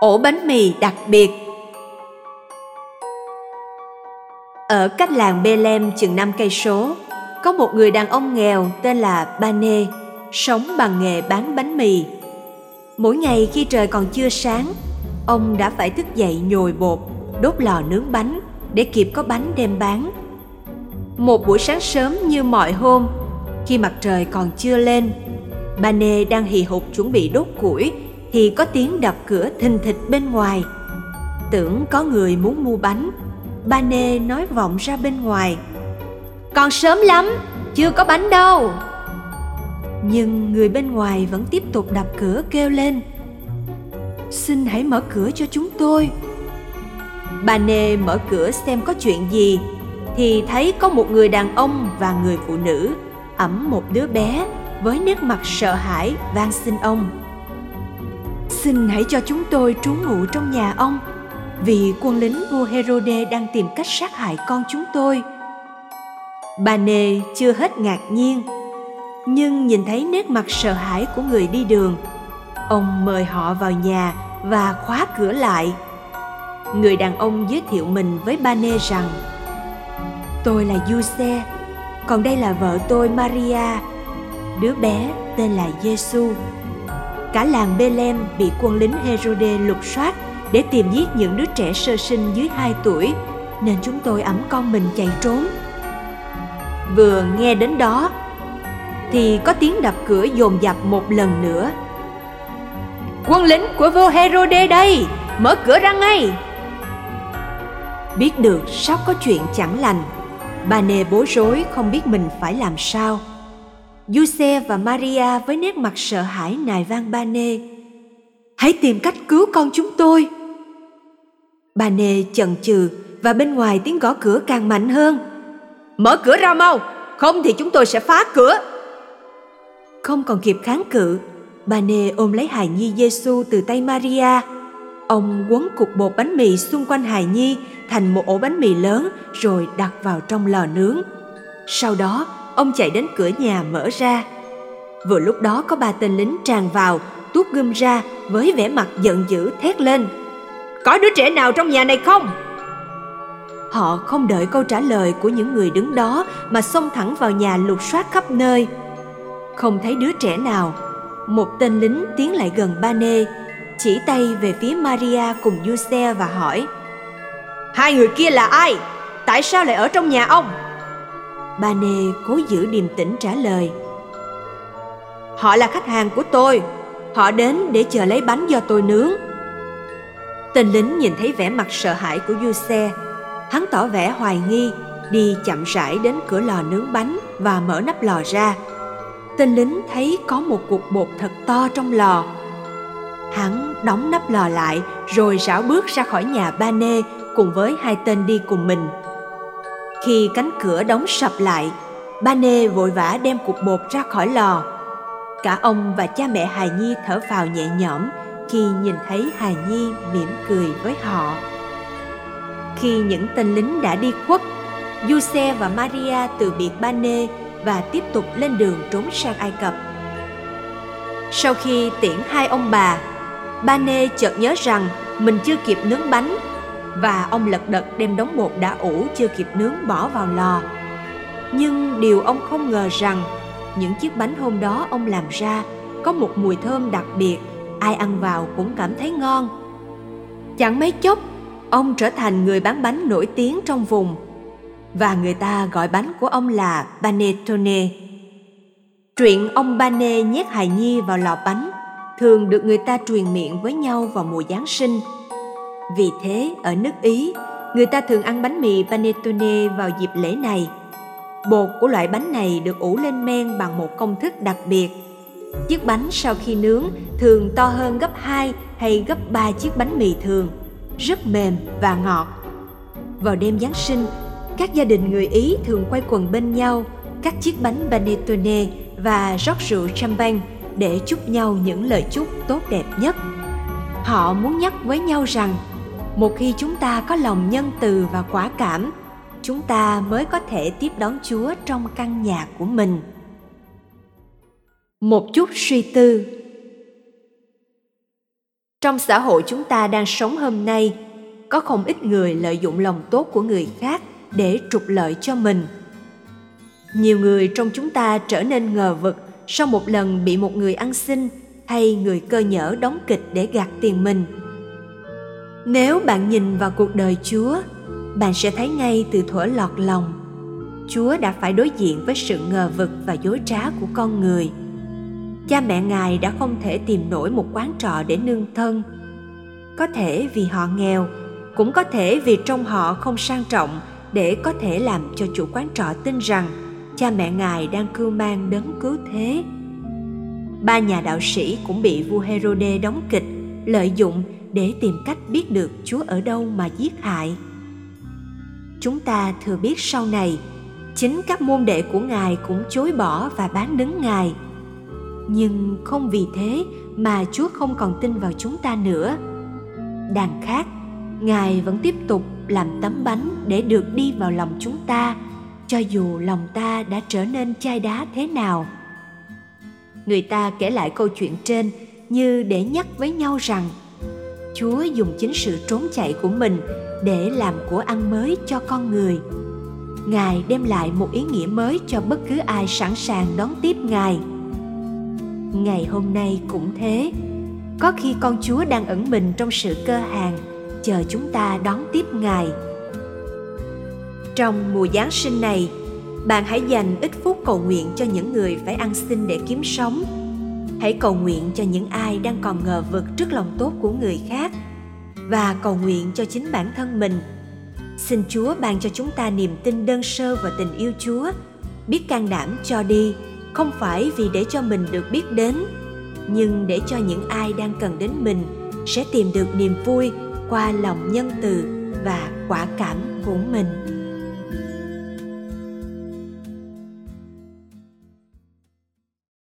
ổ bánh mì đặc biệt ở cách làng Bethlehem chừng 5 cây số, có một người đàn ông nghèo tên là Bane, sống bằng nghề bán bánh mì. Mỗi ngày khi trời còn chưa sáng, ông đã phải thức dậy nhồi bột, đốt lò nướng bánh để kịp có bánh đem bán. Một buổi sáng sớm như mọi hôm, khi mặt trời còn chưa lên, Bane đang hì hục chuẩn bị đốt củi thì có tiếng đập cửa thình thịch bên ngoài. Tưởng có người muốn mua bánh, Bane nói vọng ra bên ngoài. Còn sớm lắm, chưa có bánh đâu. Nhưng người bên ngoài vẫn tiếp tục đập cửa kêu lên. Xin hãy mở cửa cho chúng tôi. bà nê mở cửa xem có chuyện gì thì thấy có một người đàn ông và người phụ nữ ẵm một đứa bé với nét mặt sợ hãi van xin ông xin hãy cho chúng tôi trú ngụ trong nhà ông vì quân lính vua Herode đang tìm cách sát hại con chúng tôi. Bà Nê chưa hết ngạc nhiên, nhưng nhìn thấy nét mặt sợ hãi của người đi đường, ông mời họ vào nhà và khóa cửa lại. Người đàn ông giới thiệu mình với Ba Nê rằng Tôi là Giuse, còn đây là vợ tôi Maria, đứa bé tên là Giêsu. Cả làng Bethlehem bị quân lính Herode lục soát để tìm giết những đứa trẻ sơ sinh dưới 2 tuổi, nên chúng tôi ẵm con mình chạy trốn. Vừa nghe đến đó, thì có tiếng đập cửa dồn dập một lần nữa. Quân lính của vua Herode đây, mở cửa ra ngay. Biết được sắp có chuyện chẳng lành, bà nề bối rối không biết mình phải làm sao. Giuse và Maria với nét mặt sợ hãi nài van ba nê. Hãy tìm cách cứu con chúng tôi. Bà nê chần chừ và bên ngoài tiếng gõ cửa càng mạnh hơn. Mở cửa ra mau, không thì chúng tôi sẽ phá cửa. Không còn kịp kháng cự, bà nê ôm lấy hài nhi Giêsu từ tay Maria. Ông quấn cục bột bánh mì xung quanh hài nhi thành một ổ bánh mì lớn rồi đặt vào trong lò nướng. Sau đó, ông chạy đến cửa nhà mở ra. Vừa lúc đó có ba tên lính tràn vào, tuốt gươm ra với vẻ mặt giận dữ thét lên. Có đứa trẻ nào trong nhà này không? Họ không đợi câu trả lời của những người đứng đó mà xông thẳng vào nhà lục soát khắp nơi. Không thấy đứa trẻ nào, một tên lính tiến lại gần ba nê, chỉ tay về phía Maria cùng Giuse và hỏi Hai người kia là ai? Tại sao lại ở trong nhà ông? Ba nê cố giữ điềm tĩnh trả lời. Họ là khách hàng của tôi. Họ đến để chờ lấy bánh do tôi nướng. Tên lính nhìn thấy vẻ mặt sợ hãi của du xe. Hắn tỏ vẻ hoài nghi, Đi chậm rãi đến cửa lò nướng bánh Và mở nắp lò ra. Tên lính thấy có một cục bột thật to trong lò. Hắn đóng nắp lò lại, Rồi rảo bước ra khỏi nhà ba nê Cùng với hai tên đi cùng mình khi cánh cửa đóng sập lại, ba nê vội vã đem cục bột ra khỏi lò. Cả ông và cha mẹ Hài Nhi thở phào nhẹ nhõm khi nhìn thấy Hài Nhi mỉm cười với họ. Khi những tên lính đã đi khuất, Giuse và Maria từ biệt ba nê và tiếp tục lên đường trốn sang Ai Cập. Sau khi tiễn hai ông bà, ba nê chợt nhớ rằng mình chưa kịp nướng bánh và ông lật đật đem đống bột đã ủ chưa kịp nướng bỏ vào lò. Nhưng điều ông không ngờ rằng những chiếc bánh hôm đó ông làm ra có một mùi thơm đặc biệt, ai ăn vào cũng cảm thấy ngon. Chẳng mấy chốc, ông trở thành người bán bánh nổi tiếng trong vùng và người ta gọi bánh của ông là Panettone. Truyện ông Bane nhét hài nhi vào lò bánh thường được người ta truyền miệng với nhau vào mùa Giáng sinh – vì thế, ở nước Ý, người ta thường ăn bánh mì panettone vào dịp lễ này. Bột của loại bánh này được ủ lên men bằng một công thức đặc biệt. Chiếc bánh sau khi nướng thường to hơn gấp 2 hay gấp 3 chiếc bánh mì thường, rất mềm và ngọt. Vào đêm Giáng sinh, các gia đình người Ý thường quay quần bên nhau cắt chiếc bánh panettone và rót rượu champagne để chúc nhau những lời chúc tốt đẹp nhất. Họ muốn nhắc với nhau rằng một khi chúng ta có lòng nhân từ và quả cảm, chúng ta mới có thể tiếp đón chúa trong căn nhà của mình. Một chút suy tư. Trong xã hội chúng ta đang sống hôm nay, có không ít người lợi dụng lòng tốt của người khác để trục lợi cho mình. Nhiều người trong chúng ta trở nên ngờ vực sau một lần bị một người ăn xin hay người cơ nhở đóng kịch để gạt tiền mình nếu bạn nhìn vào cuộc đời chúa, bạn sẽ thấy ngay từ thuở lọt lòng, chúa đã phải đối diện với sự ngờ vực và dối trá của con người. Cha mẹ ngài đã không thể tìm nổi một quán trọ để nương thân. Có thể vì họ nghèo, cũng có thể vì trong họ không sang trọng để có thể làm cho chủ quán trọ tin rằng cha mẹ ngài đang cưu mang đấng cứu thế. Ba nhà đạo sĩ cũng bị vua Herode đóng kịch, lợi dụng để tìm cách biết được Chúa ở đâu mà giết hại. Chúng ta thừa biết sau này, chính các môn đệ của Ngài cũng chối bỏ và bán đứng Ngài. Nhưng không vì thế mà Chúa không còn tin vào chúng ta nữa. Đằng khác, Ngài vẫn tiếp tục làm tấm bánh để được đi vào lòng chúng ta, cho dù lòng ta đã trở nên chai đá thế nào. Người ta kể lại câu chuyện trên như để nhắc với nhau rằng Chúa dùng chính sự trốn chạy của mình để làm của ăn mới cho con người. Ngài đem lại một ý nghĩa mới cho bất cứ ai sẵn sàng đón tiếp Ngài. Ngày hôm nay cũng thế. Có khi con Chúa đang ẩn mình trong sự cơ hàng, chờ chúng ta đón tiếp Ngài. Trong mùa Giáng sinh này, bạn hãy dành ít phút cầu nguyện cho những người phải ăn xin để kiếm sống hãy cầu nguyện cho những ai đang còn ngờ vực trước lòng tốt của người khác. Và cầu nguyện cho chính bản thân mình. Xin chúa ban cho chúng ta niềm tin đơn sơ và tình yêu chúa. Biết can đảm cho đi, không phải vì để cho mình được biết đến, nhưng để cho những ai đang cần đến mình sẽ tìm được niềm vui qua lòng nhân từ và quả cảm của mình.